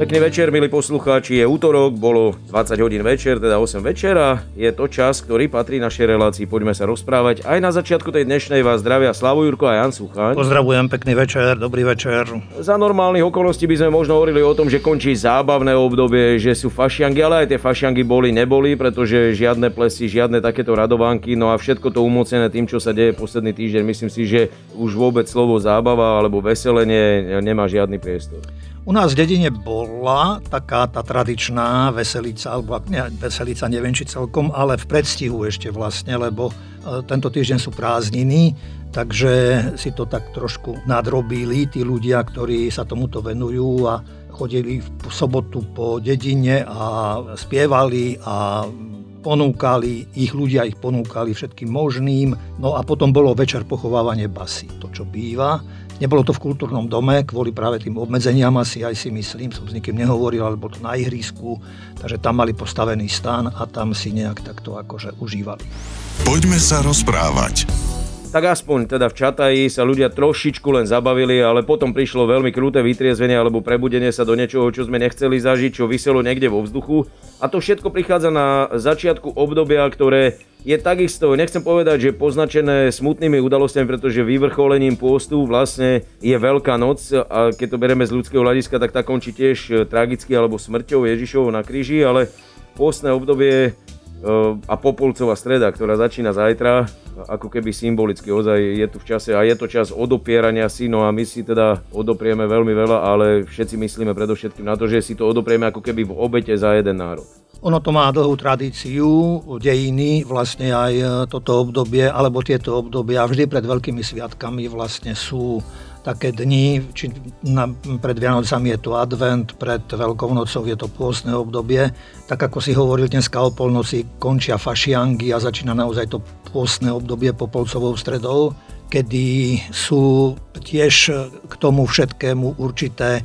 Pekný večer, milí poslucháči. Je útorok, bolo 20 hodín večer, teda 8 večer a je to čas, ktorý patrí našej relácii. Poďme sa rozprávať. Aj na začiatku tej dnešnej vás zdravia Slavo Jurko a Jan Suchaň. Pozdravujem, pekný večer, dobrý večer. Za normálnych okolností by sme možno hovorili o tom, že končí zábavné obdobie, že sú fašiangy, ale aj tie fašiangy boli, neboli, pretože žiadne plesy, žiadne takéto radovánky, no a všetko to umocené tým, čo sa deje posledný týždeň. Myslím si, že už vôbec slovo zábava alebo veselenie nemá žiadny priestor. U nás v dedine bola taká tá tradičná veselica, alebo ne, veselica neviem či celkom, ale v predstihu ešte vlastne, lebo e, tento týždeň sú prázdniny, takže si to tak trošku nadrobili tí ľudia, ktorí sa tomuto venujú a chodili v sobotu po dedine a spievali a ponúkali, ich ľudia ich ponúkali všetkým možným, no a potom bolo večer pochovávanie basy, to čo býva. Nebolo to v kultúrnom dome, kvôli práve tým obmedzeniam asi aj si myslím, som s nikým nehovoril, ale bolo to na ihrisku, takže tam mali postavený stan a tam si nejak takto akože užívali. Poďme sa rozprávať tak aspoň teda v Čataji sa ľudia trošičku len zabavili, ale potom prišlo veľmi kruté vytriezvenie alebo prebudenie sa do niečoho, čo sme nechceli zažiť, čo vyselo niekde vo vzduchu. A to všetko prichádza na začiatku obdobia, ktoré je takisto, nechcem povedať, že poznačené smutnými udalosťami, pretože vyvrcholením pôstu vlastne je Veľká noc a keď to bereme z ľudského hľadiska, tak tá končí tiež tragicky alebo smrťou Ježišovou na kríži, ale pôstne obdobie a Popolcová streda, ktorá začína zajtra, ako keby symbolicky ozaj je tu v čase a je to čas odopierania si, no a my si teda odoprieme veľmi veľa, ale všetci myslíme predovšetkým na to, že si to odoprieme ako keby v obete za jeden národ. Ono to má dlhú tradíciu, dejiny, vlastne aj toto obdobie, alebo tieto obdobia vždy pred veľkými sviatkami vlastne sú také dni, či na, pred Vianocami je to advent, pred Veľkou nocou je to pôstne obdobie. Tak ako si hovoril, dneska o polnoci končia fašiangy a začína naozaj to pôstne obdobie popolcovou stredou, kedy sú tiež k tomu všetkému určité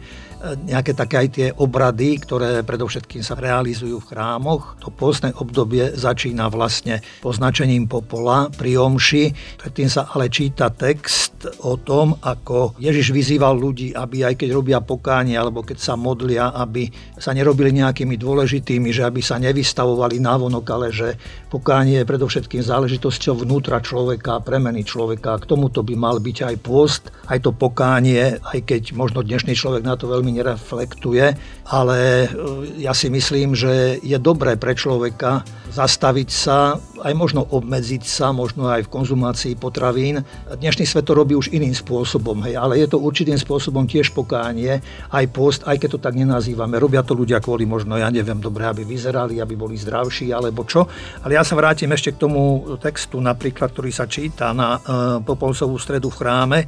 nejaké také aj tie obrady, ktoré predovšetkým sa realizujú v chrámoch. To pôstne obdobie začína vlastne poznačením popola pri omši. Predtým sa ale číta text o tom, ako Ježiš vyzýval ľudí, aby aj keď robia pokánie alebo keď sa modlia, aby sa nerobili nejakými dôležitými, že aby sa nevystavovali návonok, ale že pokánie je predovšetkým záležitosťou vnútra človeka, premeny človeka. K tomuto by mal byť aj pôst, aj to pokánie, aj keď možno dnešný človek na to veľmi nereflektuje, ale e, ja si myslím, že je dobré pre človeka zastaviť sa, aj možno obmedziť sa, možno aj v konzumácii potravín. Dnešný svet to robí už iným spôsobom, hej, ale je to určitým spôsobom tiež pokánie, aj post, aj keď to tak nenazývame. Robia to ľudia kvôli možno, ja neviem, dobre, aby vyzerali, aby boli zdravší, alebo čo. Ale ja sa vrátim ešte k tomu textu, napríklad, ktorý sa číta na e, Popolcovú stredu v chráme,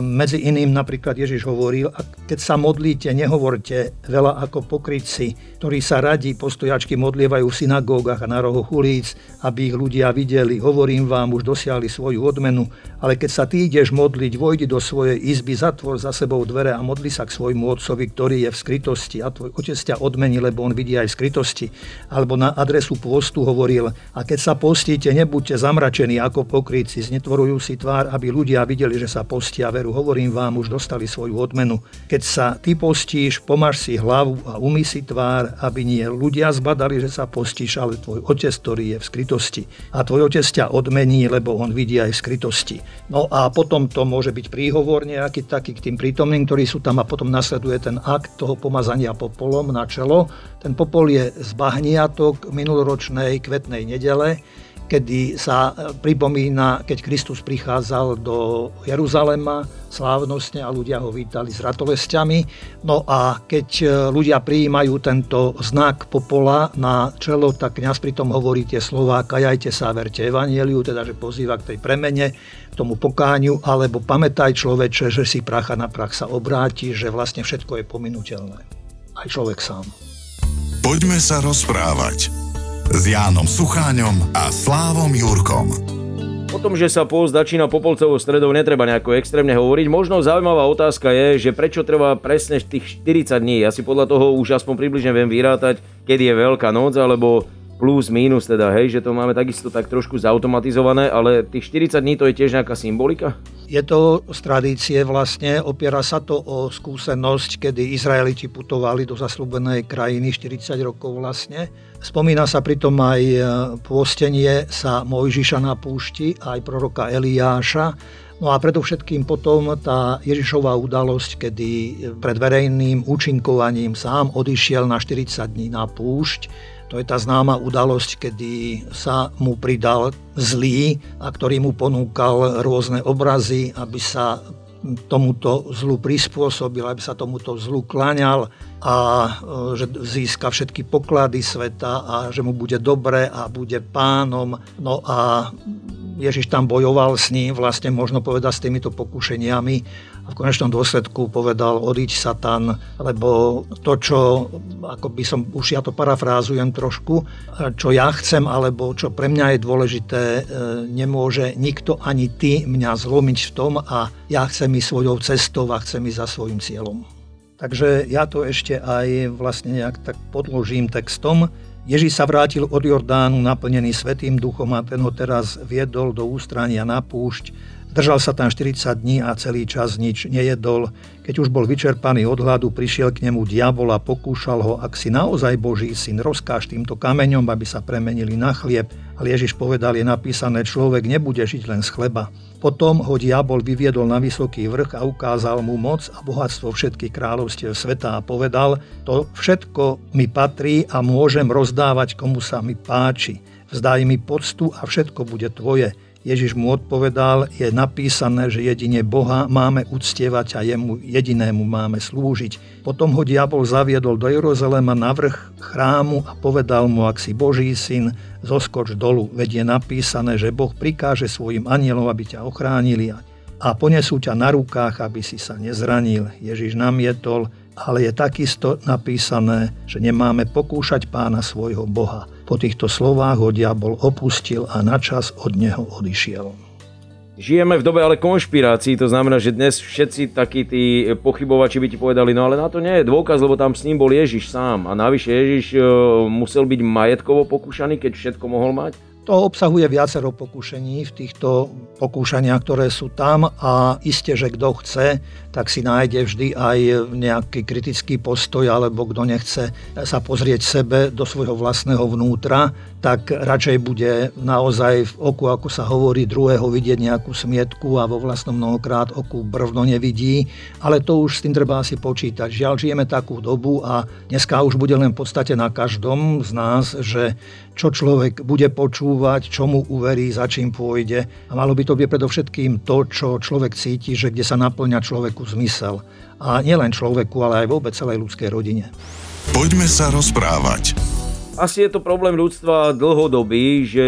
medzi iným napríklad Ježiš hovoril, a keď sa modlíte, nehovorte veľa ako pokrytci, ktorí sa radí postojačky modlievajú v synagógach a na rohoch ulic, aby ich ľudia videli. Hovorím vám, už dosiahli svoju odmenu, ale keď sa ty ideš modliť, vojdi do svojej izby, zatvor za sebou dvere a modli sa k svojmu otcovi, ktorý je v skrytosti a tvoj otec ťa odmení, lebo on vidí aj v skrytosti. Alebo na adresu postu hovoril, a keď sa postíte, nebuďte zamračení ako pokrytci, znetvorujú si tvár, aby ľudia videli, že sa postia veru, hovorím vám, už dostali svoju odmenu. Keď sa ty postíš, pomáš si hlavu a umy si tvár, aby nie ľudia zbadali, že sa postíš, ale tvoj otec, ktorý je v skrytosti. A tvoj otec ťa odmení, lebo on vidí aj v skrytosti. No a potom to môže byť príhovor nejaký taký k tým prítomným, ktorí sú tam a potom nasleduje ten akt toho pomazania popolom na čelo. Ten popol je z bahniatok minuloročnej kvetnej nedele, kedy sa e, pripomína, keď Kristus prichádzal do Jeruzalema slávnostne a ľudia ho vítali s ratolestiami. No a keď e, ľudia prijímajú tento znak popola na čelo, tak kniaz pritom hovorí tie slová kajajte sa, verte evanieliu, teda že pozýva k tej premene, k tomu pokáňu, alebo pamätaj človeče, že si pracha na prach sa obráti, že vlastne všetko je pominuteľné. Aj človek sám. Poďme sa rozprávať s Jánom Sucháňom a Slávom Jurkom. O tom, že sa pôst začína Popolcovou stredou, netreba nejako extrémne hovoriť. Možno zaujímavá otázka je, že prečo trvá presne tých 40 dní. Ja si podľa toho už aspoň približne viem vyrátať, kedy je Veľká noc, alebo plus, minus teda, hej, že to máme takisto tak trošku zautomatizované, ale tých 40 dní to je tiež nejaká symbolika? Je to z tradície vlastne, opiera sa to o skúsenosť, kedy Izraeliti putovali do zaslúbenej krajiny 40 rokov vlastne. Spomína sa pritom aj e, pôstenie sa Mojžiša na púšti, aj proroka Eliáša. No a predovšetkým potom tá Ježišová udalosť, kedy pred verejným účinkovaním sám odišiel na 40 dní na púšť, to je tá známa udalosť, kedy sa mu pridal zlý a ktorý mu ponúkal rôzne obrazy, aby sa tomuto zlu prispôsobil, aby sa tomuto zlu klaňal a e, že získa všetky poklady sveta a že mu bude dobre a bude pánom. No a Ježiš tam bojoval s ním, vlastne možno povedať s týmito pokušeniami v konečnom dôsledku povedal odiť Satan, lebo to, čo, ako by som, už ja to parafrázujem trošku, čo ja chcem, alebo čo pre mňa je dôležité, e, nemôže nikto ani ty mňa zlomiť v tom a ja chcem ísť svojou cestou a chcem ísť za svojim cieľom. Takže ja to ešte aj vlastne nejak tak podložím textom. Ježíš sa vrátil od Jordánu naplnený Svetým duchom a ten ho teraz viedol do ústrania na púšť, Držal sa tam 40 dní a celý čas nič nejedol. Keď už bol vyčerpaný od hladu, prišiel k nemu diabol a pokúšal ho, ak si naozaj Boží syn, rozkáž týmto kameňom, aby sa premenili na chlieb. Ale Ježiš povedal, je napísané, človek nebude žiť len z chleba. Potom ho diabol vyviedol na vysoký vrch a ukázal mu moc a bohatstvo všetkých kráľovstiev sveta a povedal, to všetko mi patrí a môžem rozdávať, komu sa mi páči. Vzdaj mi poctu a všetko bude tvoje. Ježiš mu odpovedal, je napísané, že jedine Boha máme uctievať a jemu jedinému máme slúžiť. Potom ho diabol zaviedol do Jeruzalema na vrch chrámu a povedal mu, ak si Boží syn, zoskoč dolu, veď je napísané, že Boh prikáže svojim anielom, aby ťa ochránili a ponesú ťa na rukách, aby si sa nezranil. Ježiš namietol, ale je takisto napísané, že nemáme pokúšať pána svojho Boha. Po týchto slovách ho diabol opustil a načas od neho odišiel. Žijeme v dobe ale konšpirácií, to znamená, že dnes všetci takí tí pochybovači by ti povedali, no ale na to nie je dôkaz, lebo tam s ním bol Ježiš sám a navyše Ježiš e, musel byť majetkovo pokúšaný, keď všetko mohol mať. To obsahuje viacero pokušení v týchto pokúšaniach, ktoré sú tam a iste, že kto chce, tak si nájde vždy aj nejaký kritický postoj, alebo kto nechce sa pozrieť sebe do svojho vlastného vnútra, tak radšej bude naozaj v oku, ako sa hovorí, druhého vidieť nejakú smietku a vo vlastnom mnohokrát oku brvno nevidí, ale to už s tým treba asi počítať. Žiaľ, žijeme takú dobu a dneska už bude len v podstate na každom z nás, že čo človek bude počúvať, čomu uverí, za čím pôjde. A malo by to byť predovšetkým to, čo človek cíti, že kde sa naplňa človeku zmysel. A nielen človeku, ale aj vôbec celej ľudskej rodine. Poďme sa rozprávať. Asi je to problém ľudstva dlhodobý, že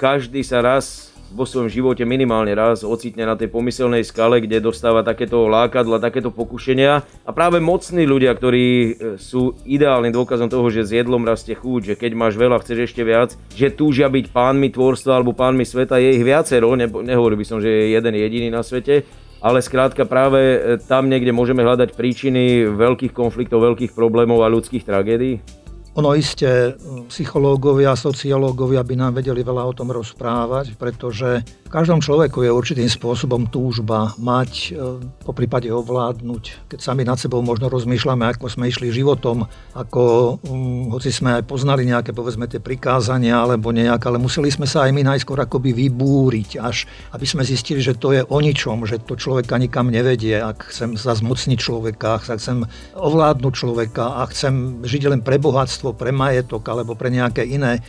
každý sa raz vo svojom živote minimálne raz ocitne na tej pomyselnej skale, kde dostáva takéto lákadla, takéto pokušenia. A práve mocní ľudia, ktorí e, sú ideálnym dôkazom toho, že s jedlom rastie chuť, že keď máš veľa, chceš ešte viac, že túžia byť pánmi tvorstva alebo pánmi sveta, je ich viacero, nehovoril by som, že je jeden jediný na svete, ale skrátka práve e, tam niekde môžeme hľadať príčiny veľkých konfliktov, veľkých problémov a ľudských tragédií. Ono iste psychológovia, sociológovia by nám vedeli veľa o tom rozprávať, pretože v každom človeku je určitým spôsobom túžba mať, e, po prípade ovládnuť. Keď sami nad sebou možno rozmýšľame, ako sme išli životom, ako um, hoci sme aj poznali nejaké povedzme tie prikázania alebo nejak, ale museli sme sa aj my najskôr akoby vybúriť, až aby sme zistili, že to je o ničom, že to človeka nikam nevedie. Ak chcem sa človeka, ak chcem ovládnuť človeka a chcem žiť len pre bohatstvo, bohatstvo, pre majetok alebo pre nejaké iné e,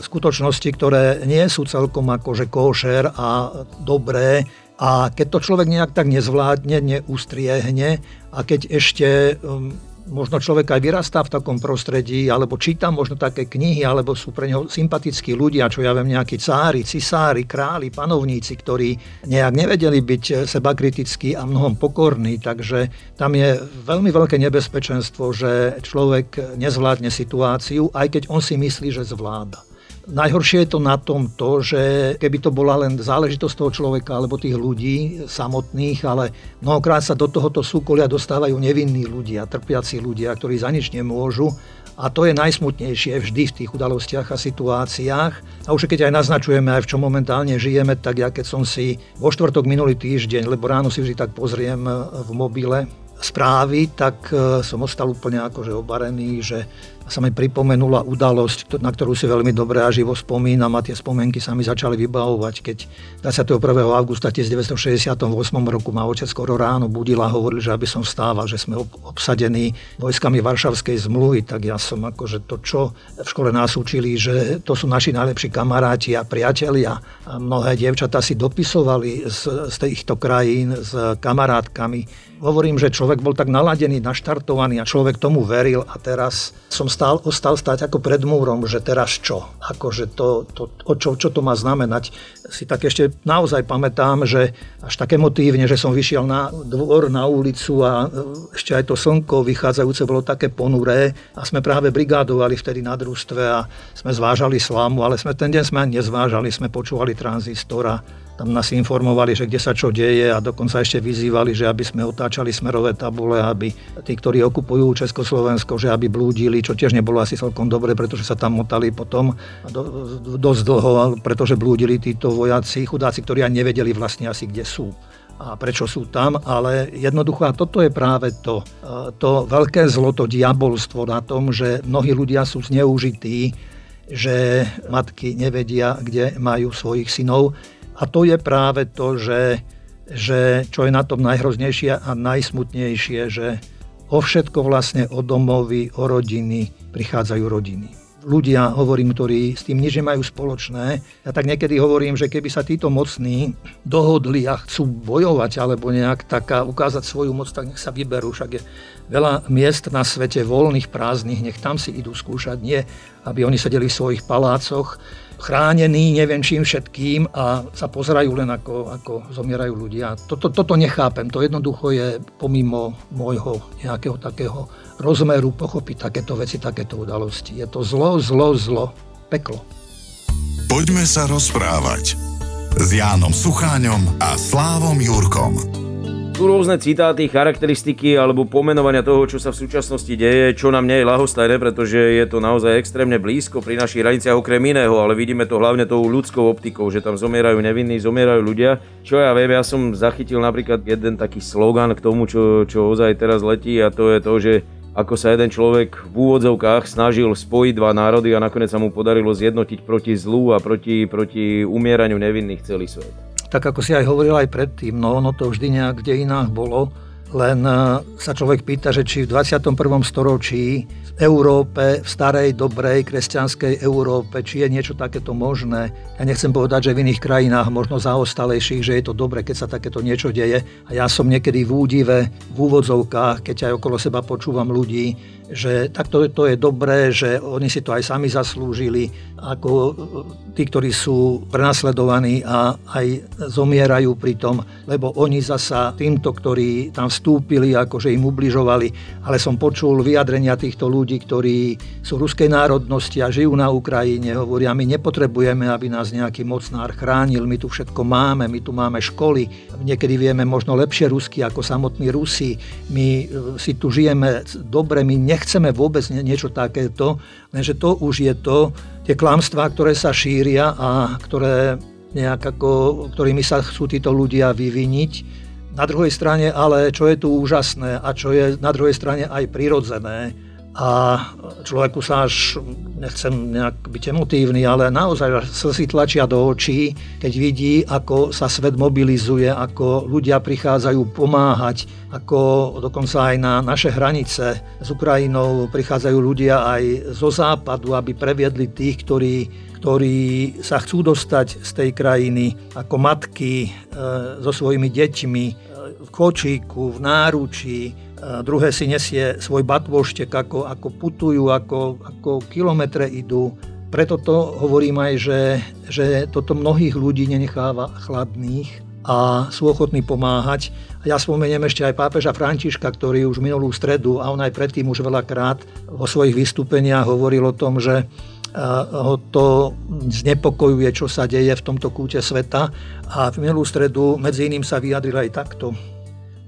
skutočnosti, ktoré nie sú celkom akože košer a dobré. A keď to človek nejak tak nezvládne, neústriehne a keď ešte um, možno človek aj vyrastá v takom prostredí, alebo číta možno také knihy, alebo sú pre neho sympatickí ľudia, čo ja viem, nejakí cári, cisári, králi, panovníci, ktorí nejak nevedeli byť seba kritickí a mnohom pokorní, takže tam je veľmi veľké nebezpečenstvo, že človek nezvládne situáciu, aj keď on si myslí, že zvláda. Najhoršie je to na tom to, že keby to bola len záležitosť toho človeka alebo tých ľudí samotných, ale mnohokrát sa do tohoto súkolia dostávajú nevinní ľudia, trpiaci ľudia, ktorí za nič nemôžu A to je najsmutnejšie vždy v tých udalostiach a situáciách. A už keď aj naznačujeme, aj v čom momentálne žijeme, tak ja keď som si vo štvrtok minulý týždeň, lebo ráno si vždy tak pozriem v mobile správy, tak e, som ostal úplne akože obarený, že sa mi pripomenula udalosť, na ktorú si veľmi dobre a živo spomínam a tie spomienky sa mi začali vybavovať, keď 21. augusta 1968 roku ma otec skoro ráno budil a hovoril, že aby som vstával, že sme obsadení vojskami Varšavskej zmluvy, tak ja som akože to, čo v škole nás učili, že to sú naši najlepší kamaráti a priatelia. A mnohé dievčatá si dopisovali z, z týchto krajín s kamarátkami hovorím, že človek bol tak naladený, naštartovaný a človek tomu veril a teraz som stál, ostal stať ako pred múrom, že teraz čo? Akože to, to, čo, čo to má znamenať? Si tak ešte naozaj pamätám, že až tak emotívne, že som vyšiel na dvor, na ulicu a ešte aj to slnko vychádzajúce bolo také ponuré a sme práve brigádovali vtedy na družstve a sme zvážali slámu, ale sme ten deň sme ani nezvážali, sme počúvali tranzistora tam nás informovali, že kde sa čo deje a dokonca ešte vyzývali, že aby sme otáčali smerové tabule, aby tí, ktorí okupujú Československo, že aby blúdili, čo tiež nebolo asi celkom dobre, pretože sa tam motali potom do, dosť dlho, pretože blúdili títo vojaci, chudáci, ktorí ani nevedeli vlastne asi, kde sú a prečo sú tam, ale jednoducho, a toto je práve to, to veľké zlo, to diabolstvo na tom, že mnohí ľudia sú zneužití, že matky nevedia, kde majú svojich synov. A to je práve to, že, že čo je na tom najhroznejšie a najsmutnejšie, že o všetko vlastne o domovy, o rodiny prichádzajú rodiny. Ľudia, hovorím, ktorí s tým nič nemajú spoločné. Ja tak niekedy hovorím, že keby sa títo mocní dohodli a chcú bojovať alebo nejak taká ukázať svoju moc, tak nech sa vyberú. Však je veľa miest na svete voľných, prázdnych, nech tam si idú skúšať, nie aby oni sedeli v svojich palácoch chránení neviem čím všetkým a sa pozerajú len ako, ako zomierajú ľudia. Toto, toto nechápem, to jednoducho je pomimo môjho nejakého takého rozmeru pochopiť takéto veci, takéto udalosti. Je to zlo, zlo, zlo, peklo. Poďme sa rozprávať s Jánom Sucháňom a Slávom Jurkom. Sú rôzne citáty, charakteristiky alebo pomenovania toho, čo sa v súčasnosti deje, čo nám nie je lahostajné, pretože je to naozaj extrémne blízko pri našich hraniciach okrem iného, ale vidíme to hlavne tou ľudskou optikou, že tam zomierajú nevinní, zomierajú ľudia. Čo ja viem, ja som zachytil napríklad jeden taký slogan k tomu, čo, čo ozaj teraz letí a to je to, že ako sa jeden človek v úvodzovkách snažil spojiť dva národy a nakoniec sa mu podarilo zjednotiť proti zlu a proti, proti umieraniu nevinných celý svet tak ako si aj hovoril aj predtým, no ono to vždy nejak v dejinách bolo, len e, sa človek pýta, že či v 21. storočí v Európe, v starej, dobrej, kresťanskej Európe, či je niečo takéto možné. Ja nechcem povedať, že v iných krajinách, možno zaostalejších, že je to dobre, keď sa takéto niečo deje. A ja som niekedy v údive, v úvodzovkách, keď aj okolo seba počúvam ľudí, že takto to je dobré, že oni si to aj sami zaslúžili, ako e, tí, ktorí sú prenasledovaní a aj zomierajú pri tom, lebo oni zasa týmto, ktorí tam vstúpili, akože im ubližovali, ale som počul vyjadrenia týchto ľudí, ktorí sú ruskej národnosti a žijú na Ukrajine, hovoria, my nepotrebujeme, aby nás nejaký mocnár chránil, my tu všetko máme, my tu máme školy, niekedy vieme možno lepšie rusky ako samotní Rusi, my e, si tu žijeme dobre, my nechceme vôbec niečo takéto, lenže to už je to, tie klamstvá, ktoré sa šíria a ktoré nejak ako, ktorými sa chcú títo ľudia vyviniť. Na druhej strane ale, čo je tu úžasné a čo je na druhej strane aj prirodzené, a človeku sa až, nechcem nejak byť emotívny, ale naozaj si tlačia do očí, keď vidí, ako sa svet mobilizuje, ako ľudia prichádzajú pomáhať, ako dokonca aj na naše hranice s Ukrajinou prichádzajú ľudia aj zo západu, aby previedli tých, ktorí ktorí sa chcú dostať z tej krajiny ako matky e, so svojimi deťmi e, v kočíku, v náručí, druhé si nesie svoj batvoštek, ako, ako putujú, ako, ako kilometre idú. Preto to hovorím aj, že, že toto mnohých ľudí nenecháva chladných a sú ochotní pomáhať. Ja spomeniem ešte aj pápeža Františka, ktorý už minulú stredu a on aj predtým už veľakrát vo svojich vystúpeniach hovoril o tom, že ho to znepokojuje, čo sa deje v tomto kúte sveta. A v minulú stredu medzi iným sa vyjadril aj takto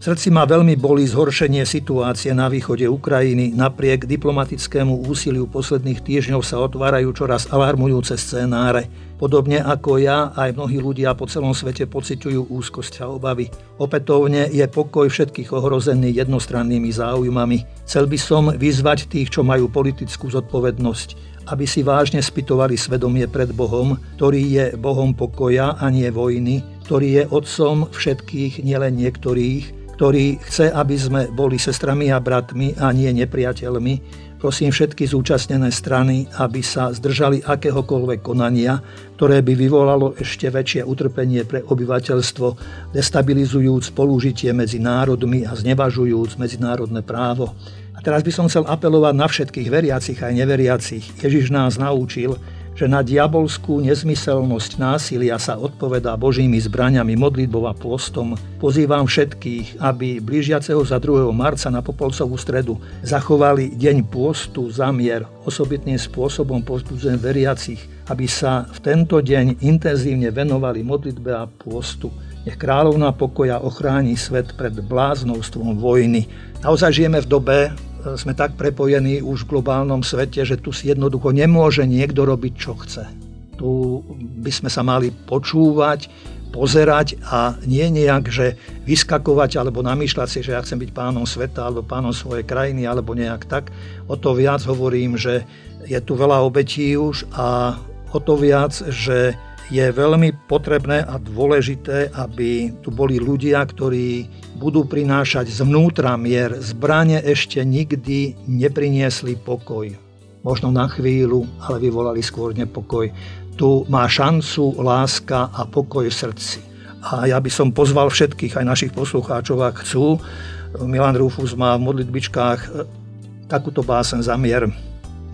srdci ma veľmi boli zhoršenie situácie na východe Ukrajiny. Napriek diplomatickému úsiliu posledných týždňov sa otvárajú čoraz alarmujúce scénáre. Podobne ako ja, aj mnohí ľudia po celom svete pociťujú úzkosť a obavy. Opätovne je pokoj všetkých ohrozený jednostrannými záujmami. Chcel by som vyzvať tých, čo majú politickú zodpovednosť, aby si vážne spytovali svedomie pred Bohom, ktorý je Bohom pokoja a nie vojny, ktorý je otcom všetkých, nielen niektorých, ktorý chce, aby sme boli sestrami a bratmi a nie nepriateľmi. Prosím všetky zúčastnené strany, aby sa zdržali akéhokoľvek konania, ktoré by vyvolalo ešte väčšie utrpenie pre obyvateľstvo, destabilizujúc spolužitie medzi národmi a znevažujúc medzinárodné právo. Teraz by som chcel apelovať na všetkých veriacich aj neveriacich. Ježiš nás naučil, že na diabolskú nezmyselnosť násilia sa odpovedá Božími zbraniami, modlitbou a pôstom. Pozývam všetkých, aby blížiaceho za 2. marca na Popolcovú stredu zachovali deň pôstu za mier. Osobitným spôsobom povzbudzujem veriacich, aby sa v tento deň intenzívne venovali modlitbe a pôstu. Nech kráľovná pokoja ochráni svet pred bláznovstvom vojny. Naozaj žijeme v dobe, sme tak prepojení už v globálnom svete, že tu si jednoducho nemôže niekto robiť, čo chce. Tu by sme sa mali počúvať, pozerať a nie nejak, že vyskakovať alebo namýšľať si, že ja chcem byť pánom sveta alebo pánom svojej krajiny alebo nejak tak. O to viac hovorím, že je tu veľa obetí už a o to viac, že je veľmi potrebné a dôležité, aby tu boli ľudia, ktorí budú prinášať zvnútra mier. Zbranie ešte nikdy nepriniesli pokoj. Možno na chvíľu, ale vyvolali skôr nepokoj. Tu má šancu láska a pokoj v srdci. A ja by som pozval všetkých, aj našich poslucháčov, ak chcú. Milan Rufus má v modlitbičkách e, takúto básen za mier.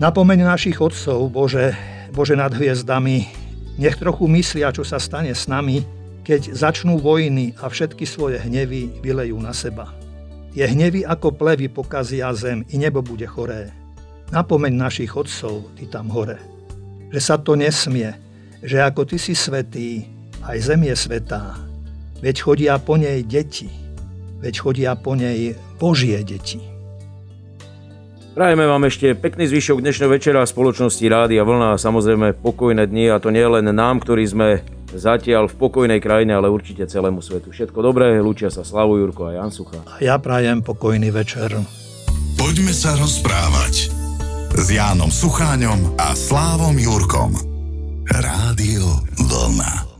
Napomeň našich otcov, Bože, Bože nad hviezdami, nech trochu myslia, čo sa stane s nami, keď začnú vojny a všetky svoje hnevy vylejú na seba. Je hnevy ako plevy pokazia zem i nebo bude choré. Napomeň našich otcov, ty tam hore. Že sa to nesmie, že ako ty si svetý, aj zem je svetá. Veď chodia po nej deti, veď chodia po nej Božie deti. Prajeme vám ešte pekný zvyšok dnešného večera v spoločnosti Rádia Vlna a samozrejme pokojné dni a to nie len nám, ktorí sme zatiaľ v pokojnej krajine, ale určite celému svetu. Všetko dobré, lúčia sa Slavu Jurko a Jan Sucha. A ja prajem pokojný večer. Poďme sa rozprávať s Jánom Sucháňom a Slávom Jurkom. Rádio Vlna.